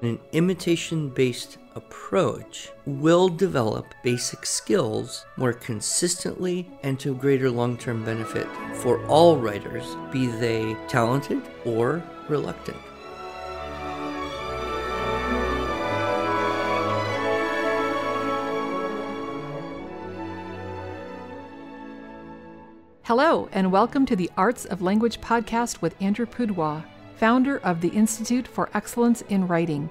An imitation based approach will develop basic skills more consistently and to greater long term benefit for all writers, be they talented or reluctant. Hello, and welcome to the Arts of Language podcast with Andrew Pudewa, founder of the Institute for Excellence in Writing,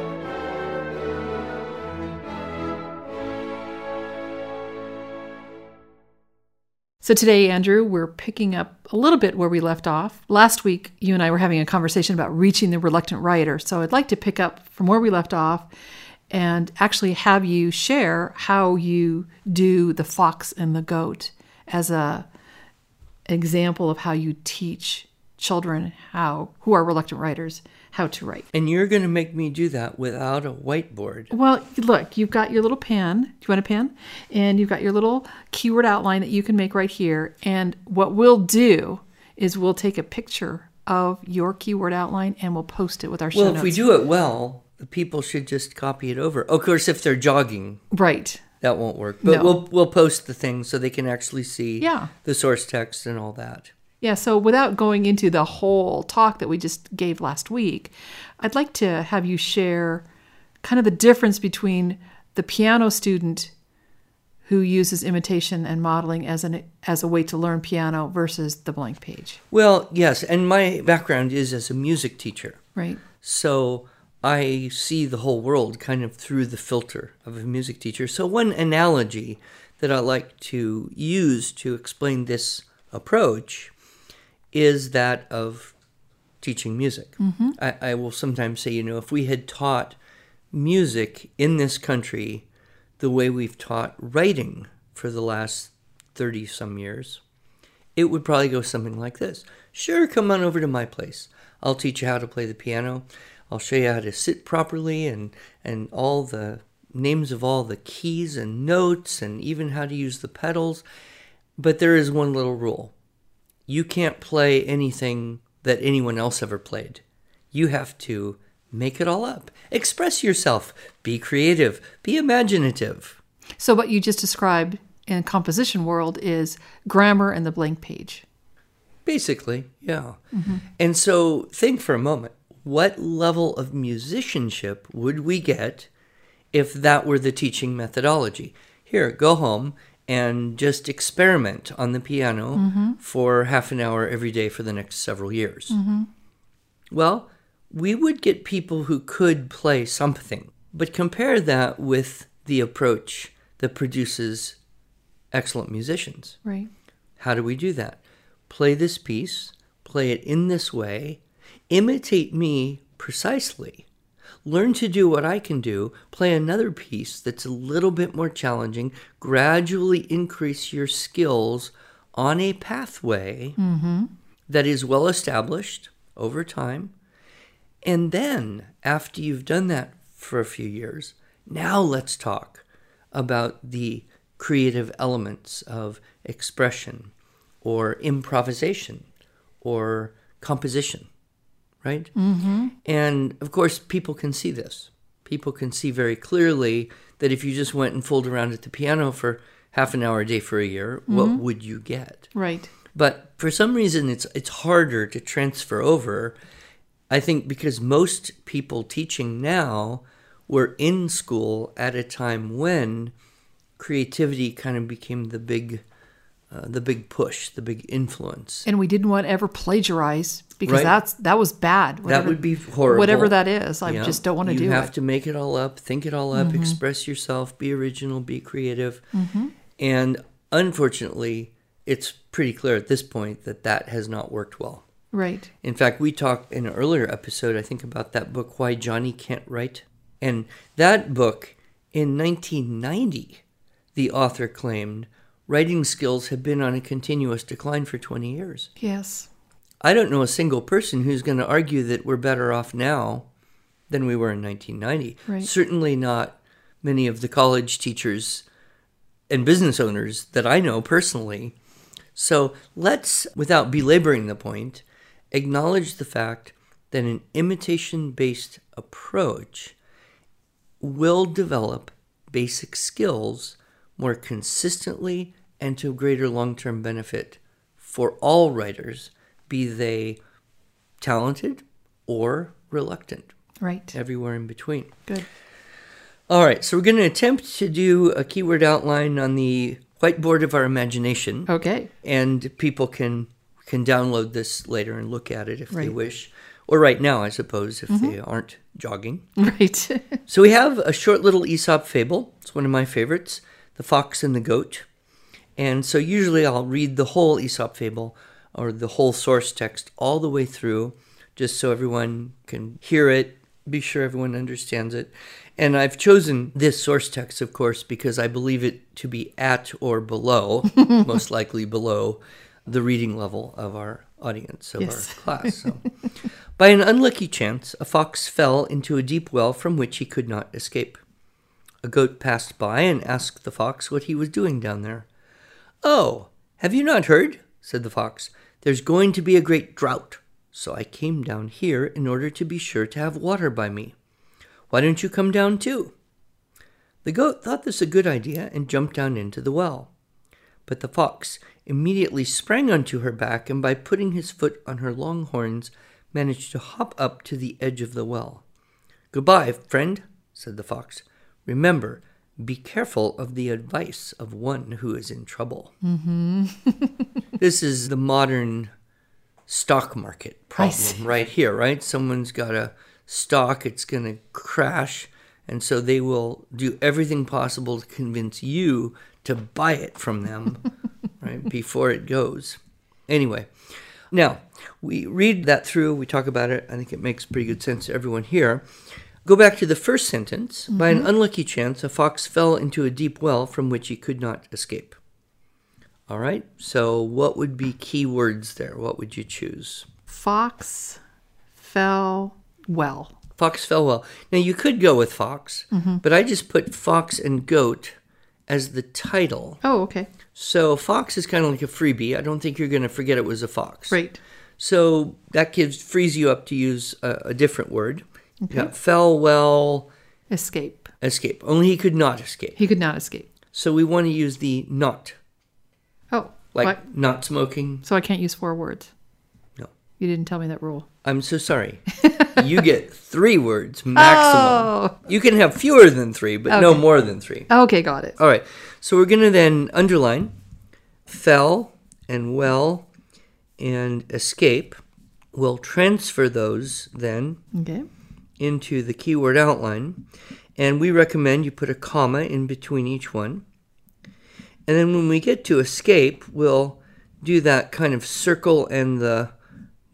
So today, Andrew, we're picking up a little bit where we left off. Last week, you and I were having a conversation about reaching the reluctant writer. So I'd like to pick up from where we left off and actually have you share how you do the fox and the goat as a example of how you teach children how who are reluctant writers how to write. And you're going to make me do that without a whiteboard. Well, look, you've got your little pen. Do you want a pen? And you've got your little keyword outline that you can make right here. And what we'll do is we'll take a picture of your keyword outline and we'll post it with our show Well, notes. if we do it well, the people should just copy it over. Of course, if they're jogging, right. that won't work. But No. we'll we'll post the thing so they can actually see Yeah. the source text and all that. Yeah, so without going into the whole talk that we just gave last week, I'd like to have you share kind of the difference between the piano student who uses imitation and modeling as an as a way to learn piano versus the blank page. Well, yes, and my background is as a music teacher. Right. So I see the whole world kind of through the filter of a music teacher. So one analogy that I like to use to explain this approach is that of teaching music. Mm-hmm. I, I will sometimes say, you know, if we had taught music in this country the way we've taught writing for the last 30 some years, it would probably go something like this Sure, come on over to my place. I'll teach you how to play the piano. I'll show you how to sit properly and, and all the names of all the keys and notes and even how to use the pedals. But there is one little rule you can't play anything that anyone else ever played. You have to make it all up, express yourself, be creative, be imaginative. So what you just described in composition world is grammar and the blank page. Basically, yeah. Mm-hmm. And so think for a moment what level of musicianship would we get if that were the teaching methodology? Here, go home and just experiment on the piano mm-hmm. for half an hour every day for the next several years. Mm-hmm. Well, we would get people who could play something, but compare that with the approach that produces excellent musicians. Right. How do we do that? Play this piece, play it in this way, imitate me precisely. Learn to do what I can do, play another piece that's a little bit more challenging, gradually increase your skills on a pathway mm-hmm. that is well established over time. And then, after you've done that for a few years, now let's talk about the creative elements of expression or improvisation or composition, right? Mm-hmm. And of course, people can see this. People can see very clearly that if you just went and fooled around at the piano for half an hour a day for a year, what would you get? Right. But for some reason, it's it's harder to transfer over. I think because most people teaching now were in school at a time when creativity kind of became the big, uh, the big push, the big influence. And we didn't want to ever plagiarize because Right. that's that was bad. that Whatever- would be horrible. Whatever that is, I Yeah. just don't want to you do have it. Mm-hmm. to make it all up, think it all up, express yourself, be original, be creative. And unfortunately, it's pretty clear at this point that that has not worked well. Right. In fact, we talked in an earlier episode, I think, about that book, Why Johnny Can't Write. And that book, in 1990, the author claimed, writing skills have been on a continuous decline for 20 years. Yes. I don't know a single person who's going to argue that we're better off now than we were in 1990. Right. Certainly not many of the college teachers and business owners that I know personally. So let's, without belaboring the point, acknowledge the fact that an imitation based approach will develop basic skills more consistently and to greater long term benefit for all writers, be they talented or reluctant, Right. everywhere in between. Good. All right, so we're going to attempt to do a keyword outline on the whiteboard of our imagination, Okay. and people can can download this later and look at it if they wish, or right now, I suppose, if they mm-hmm. aren't jogging. Right. So we have a short little Aesop fable. It's one of my favorites, The Fox and the Goat. And so usually I'll read the whole Aesop fable or the whole source text all the way through just so everyone can hear it, be sure everyone understands it. And I've chosen this source text, of course, because I believe it to be at or below, most likely below, the reading level of our audience, of Yes. our class. So. By an unlucky chance, a fox fell into a deep well from which he could not escape. A goat passed by and asked the fox what he was doing down there. Oh, have you not heard? said the fox. There's going to be a great drought, so I came down here in order to be sure to have water by me. Why don't you come down too? The goat thought this a good idea and jumped down into the well. But the fox immediately sprang onto her back and by putting his foot on her long horns managed to hop up to the edge of the well. Goodbye, friend, said the fox. Remember, be careful of the advice of one who is in trouble. Mm-hmm. this is the modern stock market problem right here, right? Someone's got a stock, it's going to crash, and so they will do everything possible to convince you to buy it from them, right, before it goes. Anyway, now we read that through, we talk about it. I think it makes pretty good sense to everyone here. Go back to the first sentence. By an mm-hmm. unlucky chance, a fox fell into a deep well from which he could not escape. All right, so what would be key words there? What would you choose? Fox fell well. Fox fell well. Now you could go with fox, mm-hmm. but I just put fox and goat as the title. Oh, okay. So fox is kind of like a freebie. I don't think you're going to forget it was a fox. Right. So that gives frees you up to use a, a different word. You got fell well, Escape. escape. Only he could not escape. He could not escape. So we want to use the not, Oh, like what? not smoking. So I can't use four words. No. You didn't tell me that rule. I'm so sorry. you get three words maximum. Oh. You can have fewer than three, but no more than three. Okay, got it. All right. So we're going to then underline fell and well and escape. We'll transfer those then Okay. Into the keyword outline. And we recommend you put a comma in between each one. And then when we get to escape, we'll do that kind of circle and the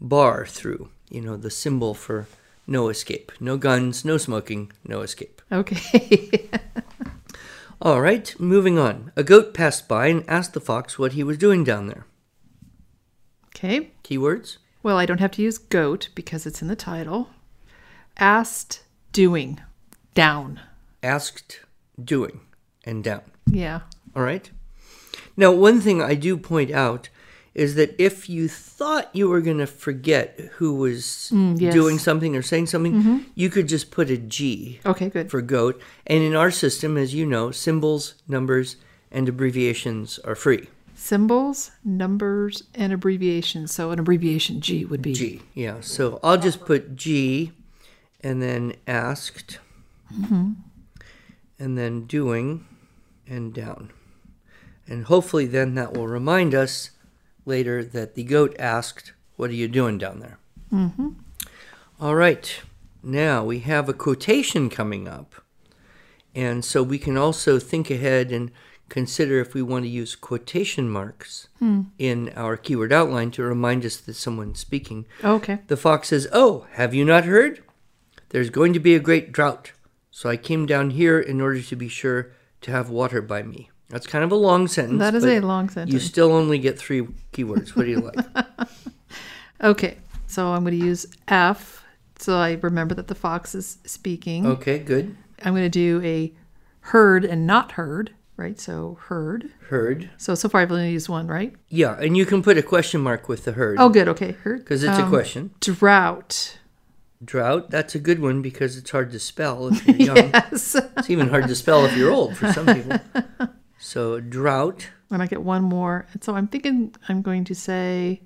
bar through, you know, the symbol for no escape. No guns, no smoking, no escape. Okay. All right, moving on. A goat passed by and asked the fox what he was doing down there. okay. Keywords? Well, I don't have to use goat because it's in the title. Asked, doing, down. Asked, doing, and down. Yeah. All right. Now, one thing I do point out is that if you thought you were going to forget who was mm, yes. doing something or saying something, mm-hmm. you could just put a G Okay, good. for goat. And in our system, as you know, symbols, numbers, and abbreviations are free. Symbols, numbers, and abbreviations. So an abbreviation G would be G, yeah. So I'll just put G and then asked and then doing and down. And hopefully then that will remind us later that the goat asked, What are you doing down there? Mm-hmm. All right. Now we have a quotation coming up. And so we can also think ahead and consider if we want to use quotation marks in our keyword outline to remind us that someone's speaking. Okay. The fox says, Oh, have you not heard? There's going to be a great drought. So I came down here in order to be sure to have water by me. That's kind of a long sentence. That is a long sentence. You still only get three keywords. What do you like? Okay, so I'm going to use F so I remember that the fox is speaking. okay, good. I'm going to do a heard and not heard, right? So heard. Heard. So so far I've only used one, right? Yeah, and you can put a question mark with the heard. Oh, good. Okay, heard. Because it's a Um, question. Drought. Drought, that's a good one because it's hard to spell if you're young. Yes. It's even hard to spell if you're old for some people. So, drought, and I get one more. And so I'm thinking I'm going to say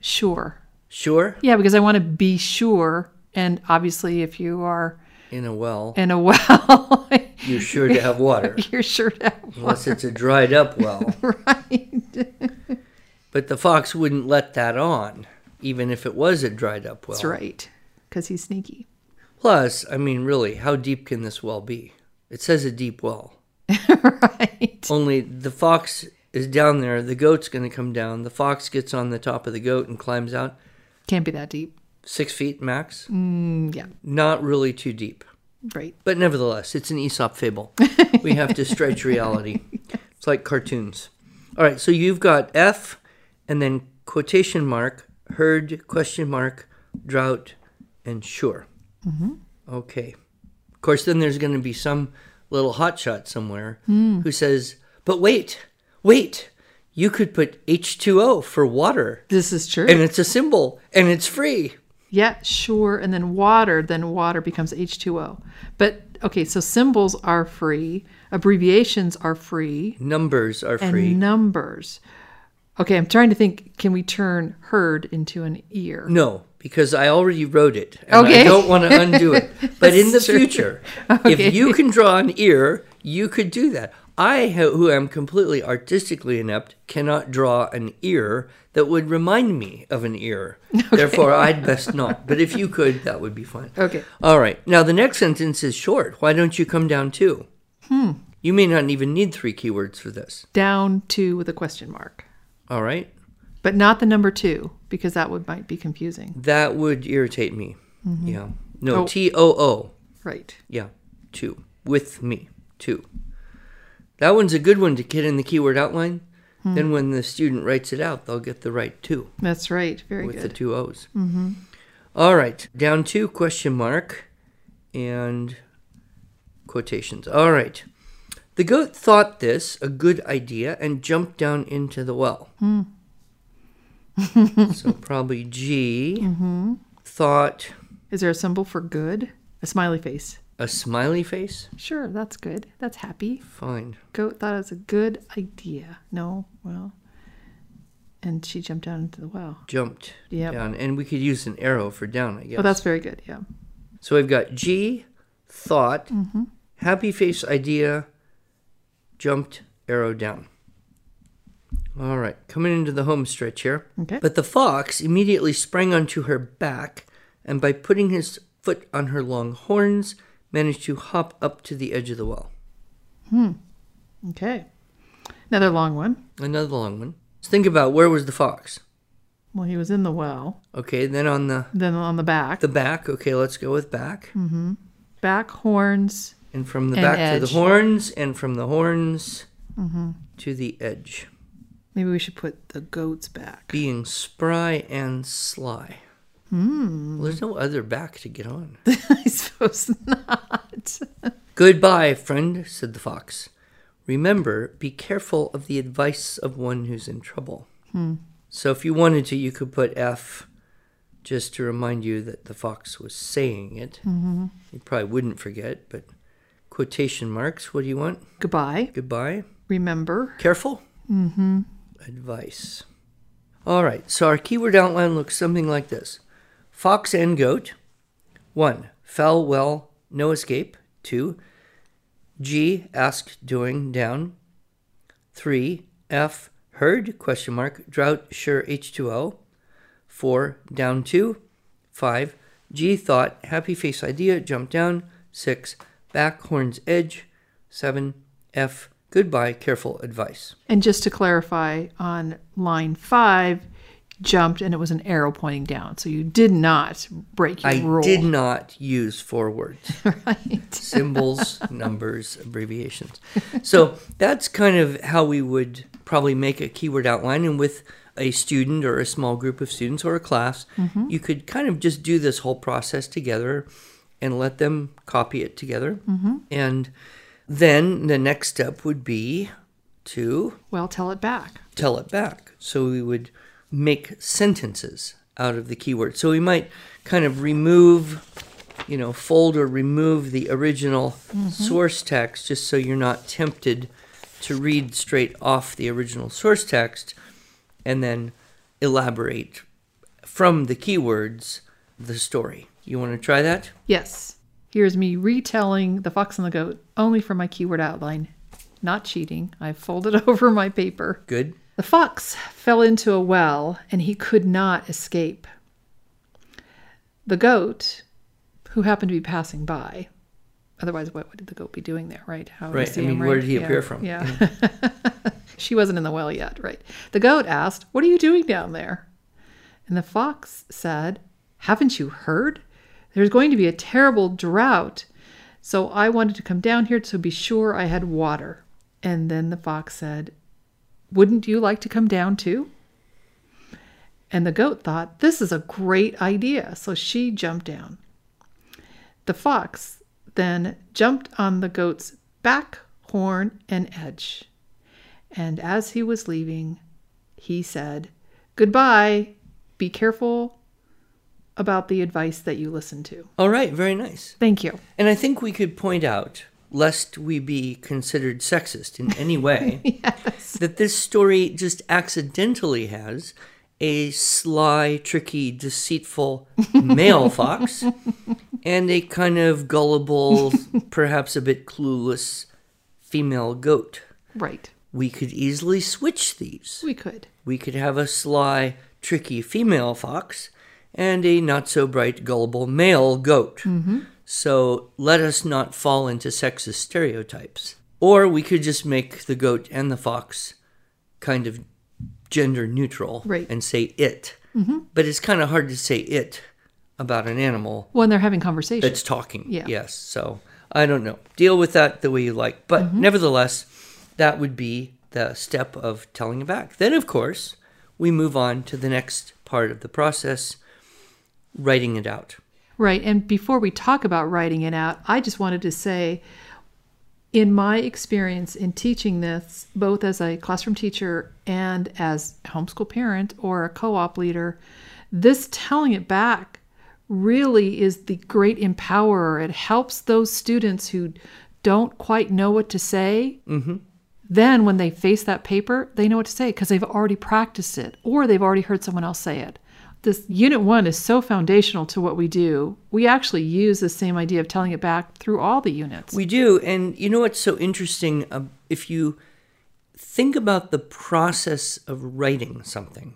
sure. sure, Yeah, because I want to be sure. And obviously, if you are in a well, in a well, you're sure to have water. you're sure to have Unless it's a dried up well. right. But the fox wouldn't let that on, even if it was a dried up well. That's right, because he's sneaky. Plus, I mean, really, how deep can this well be? It says a deep well. right. Only the fox is down there, the goat's going to come down. The fox gets on the top of the goat and climbs out. Can't be that deep. Six feet max. Mm, yeah, Not really too deep. right. But nevertheless, it's an Aesop fable. we have to stretch reality. It's like cartoons. All right, so you've got F and then quotation mark, heard, question mark, drought, and sure. Mm-hmm. Okay. Of course, then there's going to be some little hotshot somewhere hmm. who says, but wait, wait, you could put H2O for water, This is true. and it's a symbol, and it's free. Yeah, sure. And then water, then water becomes H2O. But okay, so symbols are free, abbreviations are free, Numbers are and free. numbers. Okay, I'm trying to think can we turn heard into an ear? No, because I already wrote it. And I don't want to undo it. But in the true. future, Okay. if you can draw an ear, you could do that. I, who am completely artistically inept, cannot draw an ear that would remind me of an ear. Therefore, I'd best not. But if you could, that would be fine. Okay. All right. Now, the next sentence is short. Why don't you come down too? Hmm. You may not even need three keywords for this. Down to with a question mark. All right. But not the number two, because that would might be confusing. That would irritate me. Mm-hmm. Yeah. No, Oh. T O O. Right. Yeah, two. With me, two. That one's a good one to get in the keyword outline. Hmm. Then when the student writes it out, they'll get the right two That's right. Very good. with the two O's. Mm-hmm. All right, down two question mark and quotations. All right. The goat thought this a good idea and jumped down into the well. Hmm. So probably G thought Is there a symbol for good? A smiley face. a smiley face. Sure, that's good. That's happy. Fine. Goat thought it was a good idea. No, well. And she jumped down into the well. jumped Yep. down, and we could use an arrow for down, I guess. Oh, that's very good. Yeah. so we've got G, thought, Mm-hmm. happy face idea, jumped, arrow down. All right, coming into the home stretch here. Okay. But the fox immediately sprang onto her back, and by putting his foot on her long horns, managed to hop up to the edge of the well. Hmm. Okay. Another long one. Another long one. Let's think about where was the fox? Well, he was in the well. Okay, then on the Then on the back. the back. Okay, let's go with back. Mm-hmm. Back horns. And from the And back to the horns, and from the horns Mm-hmm. to the edge. Maybe we should put the goat's back. Being spry and sly. Hmm. Well, there's no other back to get on. I suppose not. Goodbye, friend, said the fox. Remember, be careful of the advice of one who's in trouble. Hmm. So if you wanted to, you could put F just to remind you that the fox was saying it. Mm-hmm. You probably wouldn't forget, but quotation marks. What do you want? Goodbye. Goodbye. Remember. Careful. Mm-hmm. Advice. All right, so our keyword outline looks something like this Fox and goat. One, fell well, no escape. Two, G, asked, doing, down. Three, F, heard, question mark, drought, sure, H2O. Four, down two. Five, G, thought, happy face idea, jump down. Six, back, horns, edge. Seven, F, goodbye, careful advice. And just to clarify, on line five, jumped and it was an arrow pointing down. So you did not break your I rule. did not use four words. right. symbols, numbers, abbreviations. So that's kind of how we would probably make a keyword outline. And with a student or a small group of students or a class, mm-hmm. you could kind of just do this whole process together and let them copy it together. Mm-hmm. And then the next step would be to Well, tell it back. tell it back. So we would make sentences out of the keyword. So we might kind of remove, you know, fold or remove the original mm-hmm. source text just so you're not tempted to read straight off the original source text and then elaborate from the keywords the story. You want to try that? Yes. Here's me retelling The Fox and the Goat only for my keyword outline. Not cheating. I folded over my paper. Good. The fox fell into a well and he could not escape. The goat, who happened to be passing by, otherwise, what would the goat be doing there, right? How Right. I mean, him, where did he Yeah, appear from? Yeah. she wasn't in the well yet, right? The goat asked, What are you doing down there? And the fox said, Haven't you heard? There's going to be a terrible drought. So I wanted to come down here to be sure I had water. And then the fox said, Wouldn't you like to come down too? And the goat thought, This is a great idea. So she jumped down. The fox then jumped on the goat's back, horn, and edge. And as he was leaving, he said, Goodbye. Be careful about the advice that you listen to. All right. Very nice. Thank you. And I think we could point out, lest we be considered sexist in any way, that this story just accidentally has a sly, tricky, deceitful male fox and a kind of gullible, perhaps a bit clueless female goat. Right. We could easily switch these. We could. We could have a sly, tricky female fox and a not so bright, gullible male goat. Mm-hmm. So let us not fall into sexist stereotypes. Or we could just make the goat and the fox kind of gender neutral Right. and say it. Mm-hmm. But it's kind of hard to say it about an animal When they're having conversation. It's talking. Yeah. Yes. So I don't know. Deal with that the way you like. But mm-hmm. nevertheless, that would be the step of telling it back. Then, of course, we move on to the next part of the process writing it out. Right. And before we talk about writing it out, I just wanted to say, in my experience in teaching this, both as a classroom teacher and as a homeschool parent or a co op leader, this telling it back really is the great empowerer. It helps those students who don't quite know what to say. Mm-hmm. Then, when they face that paper, they know what to say because they've already practiced it or they've already heard someone else say it. This unit one is so foundational to what we do. We actually use the same idea of telling it back through all the units. We do. And you know what's so interesting? Uh, if you think about the process of writing something,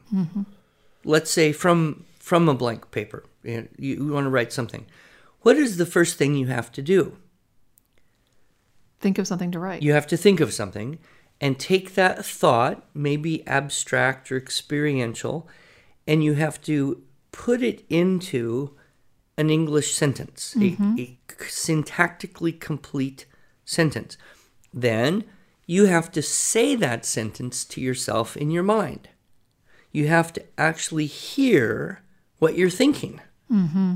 let's say from from a blank paper, you, know, you, you want to write something. What is the first thing you have to do? Think of something to write. You have to think of something and take that thought, maybe abstract or experiential, and you have to put it into an English sentence, a, mm-hmm. a syntactically complete sentence. Then you have to say that sentence to yourself in your mind. You have to actually hear what you're thinking. Mm-hmm.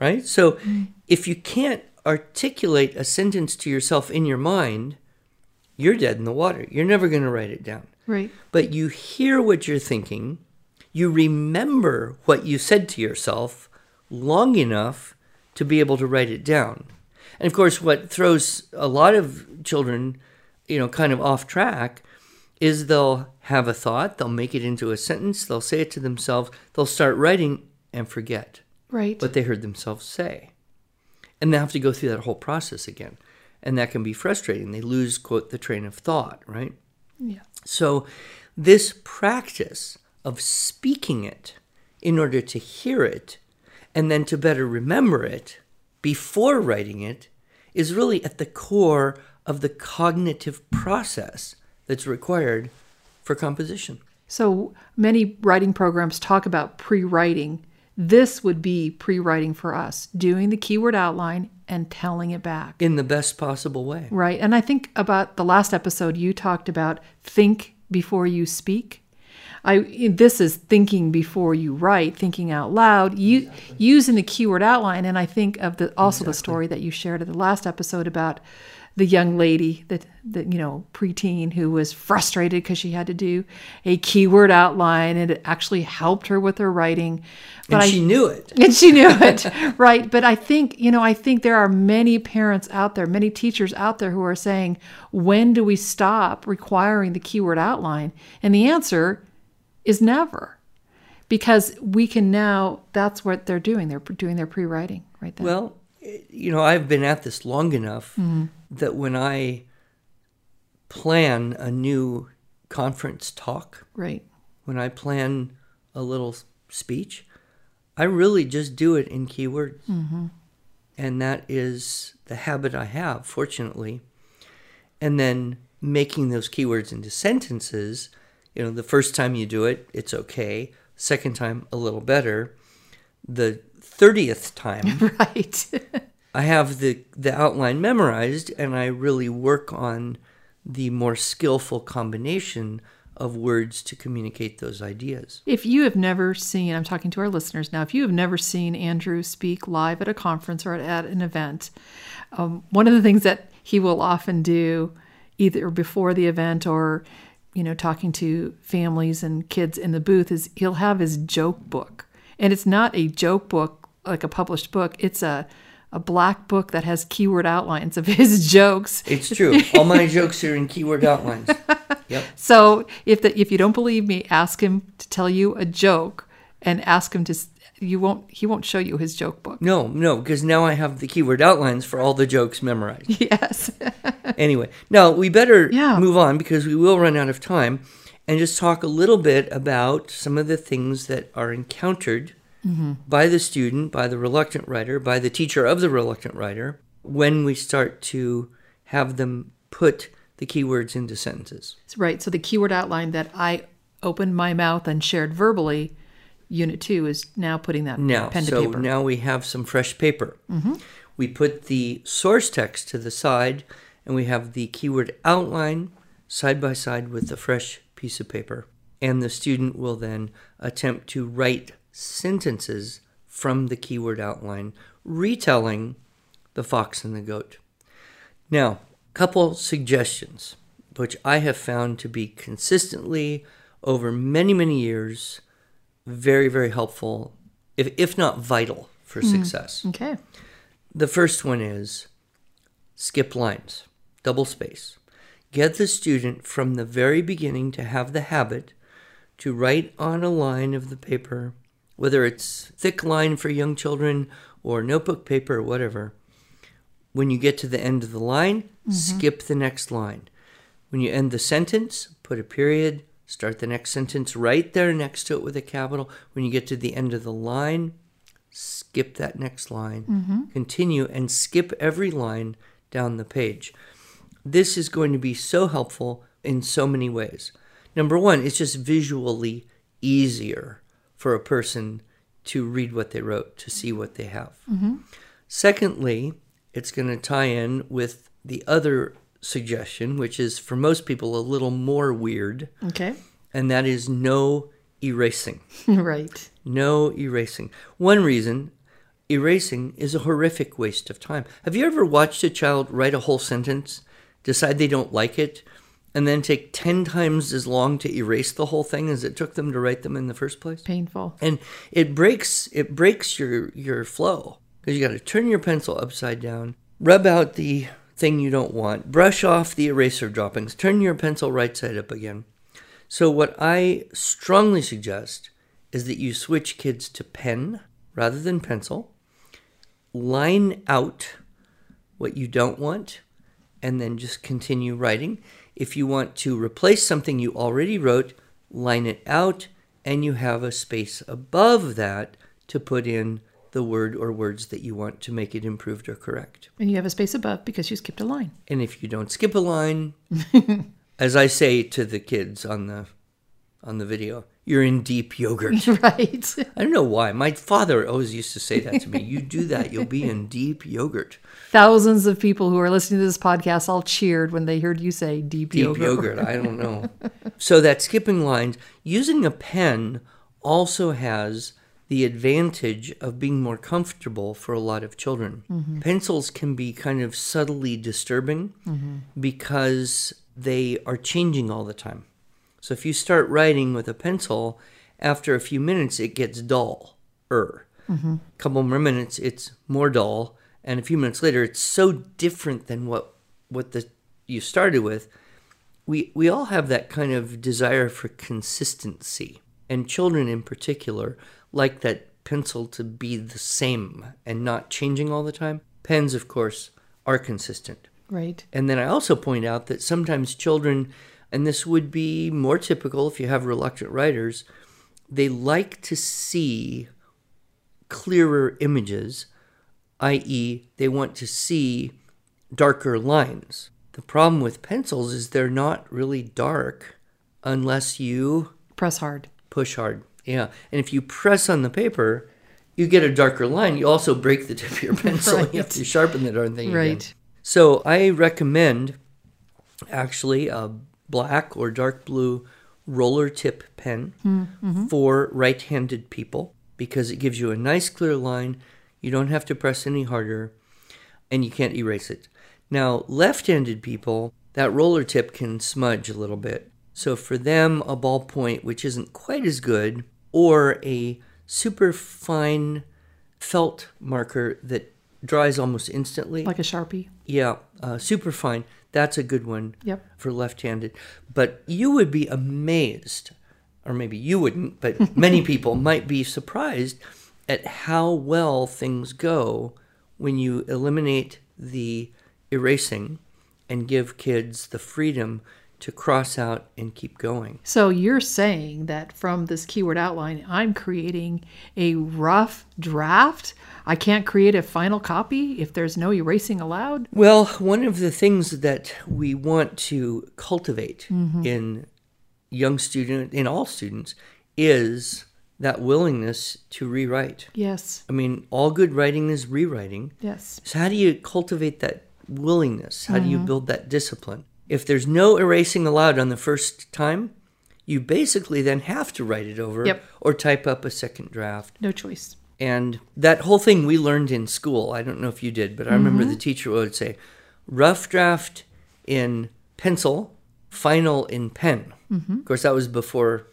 Right? So mm. if you can't articulate a sentence to yourself in your mind, you're dead in the water. You're never going to write it down. Right. But you hear what you're thinking, you remember what you said to yourself long enough to be able to write it down. And of course, what throws a lot of children, you know, kind of off track is they'll have a thought, they'll make it into a sentence, they'll say it to themselves, they'll start writing and forget Right. what they heard themselves say. And they have to go through that whole process again. And that can be frustrating. They lose, quote, the train of thought, right? yeah. So, this practice of speaking it in order to hear it and then to better remember it before writing it is really at the core of the cognitive process that's required for composition. So many writing programs talk about pre writing. This would be pre writing for us, doing the keyword outline and telling it back. In the best possible way. Right. And I think about the last episode, you talked about think before you speak. I this is thinking before you write, thinking out loud, you, exactly. using the keyword outline. And I think of the also exactly. the story that you shared at the last episode about the young lady that the you know preteen who was frustrated because she had to do a keyword outline and it actually helped her with her writing but and I, she knew it and she knew it right but i think you know i think there are many parents out there many teachers out there who are saying when do we stop requiring the keyword outline and the answer is never because we can now that's what they're doing they're doing their pre-writing right then well you know i've been at this long enough mm-hmm that when I plan a new conference talk, right, when I plan a little speech, I really just do it in keywords. Mm-hmm. And that is the habit I have, fortunately. And then making those keywords into sentences, you know, the first time you do it, it's okay. Second time, a little better. The 30th time, right. I have the, the outline memorized and I really work on the more skillful combination of words to communicate those ideas. If you have never seen, I'm talking to our listeners now, if you have never seen Andrew speak live at a conference or at an event, um, one of the things that he will often do, either before the event or you know talking to families and kids in the booth, is he'll have his joke book, and it's not a joke book like a published book; it's a a black book that has keyword outlines of his jokes. It's true. All my jokes are in keyword outlines. Yep. So if the, if you don't believe me, ask him to tell you a joke, and ask him to. You won't. He won't show you his joke book. No, no, because now I have the keyword outlines for all the jokes memorized. Yes. anyway, now we better yeah. move on because we will run out of time, and just talk a little bit about some of the things that are encountered mm-hmm. by the student, by the reluctant writer, by the teacher of the reluctant writer, when we start to have them put the keywords into sentences. Right. So the keyword outline that I opened my mouth and shared verbally, Unit 2 is now putting that now, pen to so paper. now we have some fresh paper. Mm-hmm. We put the source text to the side and we have the keyword outline side by side with the fresh piece of paper. And the student will then attempt to write sentences from the keyword outline, retelling the fox and the goat. Now, couple suggestions which I have found to be consistently over many, many years very, very helpful, if, if not vital, for mm. success. Okay. The first one is skip lines, double space. Get the student from the very beginning to have the habit to write on a line of the paper whether it's thick line for young children or notebook paper or whatever, when you get to the end of the line, mm-hmm. skip the next line. When you end the sentence, put a period, start the next sentence right there next to it with a capital. When you get to the end of the line, skip that next line, mm-hmm. continue, and skip every line down the page. This is going to be so helpful in so many ways. Number one, it's just visually easier for a person to read what they wrote, to see what they have. Mm-hmm. Secondly, it's going to tie in with the other suggestion, which is for most people a little more weird. Okay. And that is no erasing. right. No erasing. One reason erasing is a horrific waste of time. Have you ever watched a child write a whole sentence, decide they don't like it, and then take 10 times as long to erase the whole thing as it took them to write them in the first place painful and it breaks it breaks your your flow because you got to turn your pencil upside down rub out the thing you don't want. Brush off the eraser droppings. Turn your pencil right side up again. So what i strongly suggest is that you switch kids to pen rather than pencil. Line out what you don't want and then just continue writing. If you want to replace something you already wrote, line it out, and you have a space above that to put in the word or words that you want to make it improved or correct. And you have a space above because you skipped a line. And if you don't skip a line, as I say to the kids on the on the video. You're in deep yogurt. right. I don't know why. My father always used to say that to me. You do that, you'll be in deep yogurt. Thousands of people who are listening to this podcast all cheered when they heard you say deep, Deep yogurt. yogurt. I don't know. so that skipping lines, using a pen also has the advantage of being more comfortable for a lot of children. Pencils can be kind of subtly disturbing because they are changing all the time. So if you start writing with a pencil, after a few minutes it gets dull. Er. A couple more minutes it's more dull, and a few minutes later it's so different than what what the you started with. We we all have that kind of desire for consistency, and children in particular like that pencil to be the same and not changing all the time. Pens, of course, are consistent. Right. And then I also point out that sometimes children, and this would be more typical if you have reluctant writers, they like to see clearer images, i.e., they want to see darker lines. The problem with pencils is they're not really dark unless you Press hard. push hard. Yeah. And if you press on the paper, you get a darker line. You also break the tip of your pencil. You have to sharpen the darn thing again. Right. So I recommend actually a black or dark blue roller tip pen hmm, mm-hmm. for right handed people because it gives you a nice clear line. You don't have to press any harder and you can't erase it. Now, left handed people, that roller tip can smudge a little bit. So for them, a ballpoint, which isn't quite as good, or a super fine felt marker that dries almost instantly. Like a Sharpie. Yeah, uh, super fine. That's a good one Yep. for left handed. But you would be amazed, or maybe you wouldn't, but many people might be surprised at how well things go when you eliminate the erasing and give kids the freedom to cross out and keep going. So you're saying that from this keyword outline, I'm creating a rough draft? I can't create a final copy if there's no erasing allowed? Well, one of the things that we want to cultivate mm-hmm. in young student in all students is that willingness to rewrite. Yes. I mean, all good writing is rewriting. Yes. So how do you cultivate that willingness? How do you mm-hmm. build that discipline? If there's no erasing allowed on the first time, you basically then have to write it over Yep. or type up a second draft. No choice. And that whole thing we learned in school. I don't know if you did, but I remember Mm-hmm. the teacher would say, rough draft in pencil, final in pen. Mm-hmm. Of course, that was before.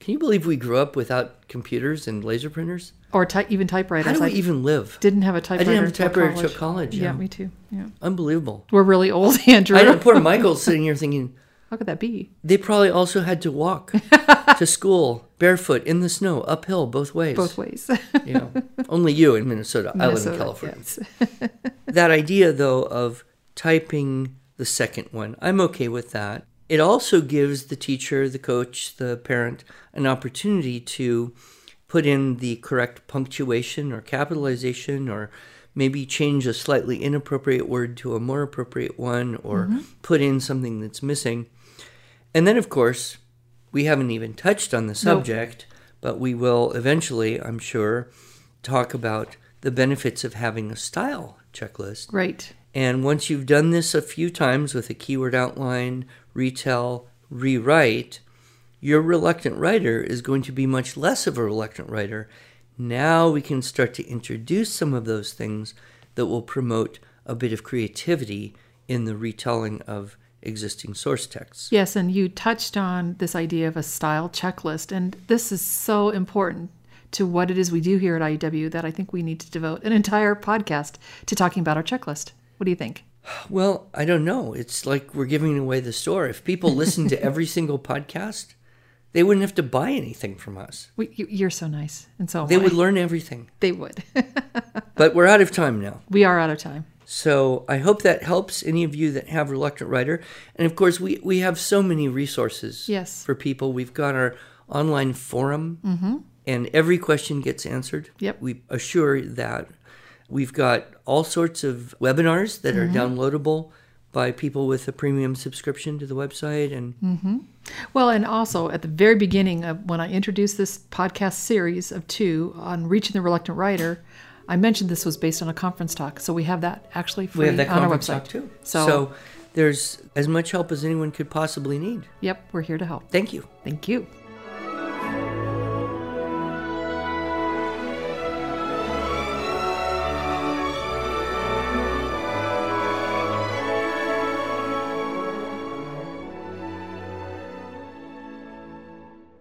Can you believe we grew up without computers and laser printers? Or ty- even typewriters. How do we I even live? didn't have a typewriter. I didn't have a typewriter college. until college. Yeah. Yeah, me too. Yeah. unbelievable. We're really old, Andrew. I know poor Michael's sitting here thinking How could that be? they probably also had to walk to school barefoot in the snow, uphill both ways. Both ways. Yeah, only you in Minnesota. I live in Minnesota, California. yes. that idea though of typing the second one i'm okay with that it also gives the teacher the coach the parent an opportunity to put in the correct punctuation or capitalization or maybe change a slightly inappropriate word to a more appropriate one or mm-hmm. put in something that's missing. And then of course we haven't even touched on the subject but we will eventually i'm sure talk about the benefits of having a style checklist. Right. and once you've done this a few times with a keyword outline, retell, rewrite, your reluctant writer is going to be much less of a reluctant writer. Now we can start to introduce some of those things that will promote a bit of creativity in the retelling of existing source texts. Yes, and you touched on this idea of a style checklist, and this is so important to what it is we do here at IEW that I think we need to devote an entire podcast to talking about our checklist. What do you think? Well, I don't know. It's like we're giving away the store. If people listen to every single podcast, they wouldn't have to buy anything from us. We, you, you're so nice, and so They would learn everything. They would. But we're out of time now. we are out of time. So I hope that helps any of you that have Reluctant Writer. And of course, we, we have so many resources Yes. for people. We've got our online forum, mm-hmm. and every question gets answered. Yep. We assure that. We've got all sorts of webinars that are mm-hmm. downloadable by people with a premium subscription to the website and mm-hmm. Well, and also at the very beginning of when I introduced this podcast series of two on reaching the reluctant writer, I mentioned this was based on a conference talk. So we have that actually free we have that on our website talk too. So, so there's as much help as anyone could possibly need. yep, we're here to help. Thank you. Thank you.